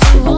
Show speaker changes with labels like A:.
A: so long.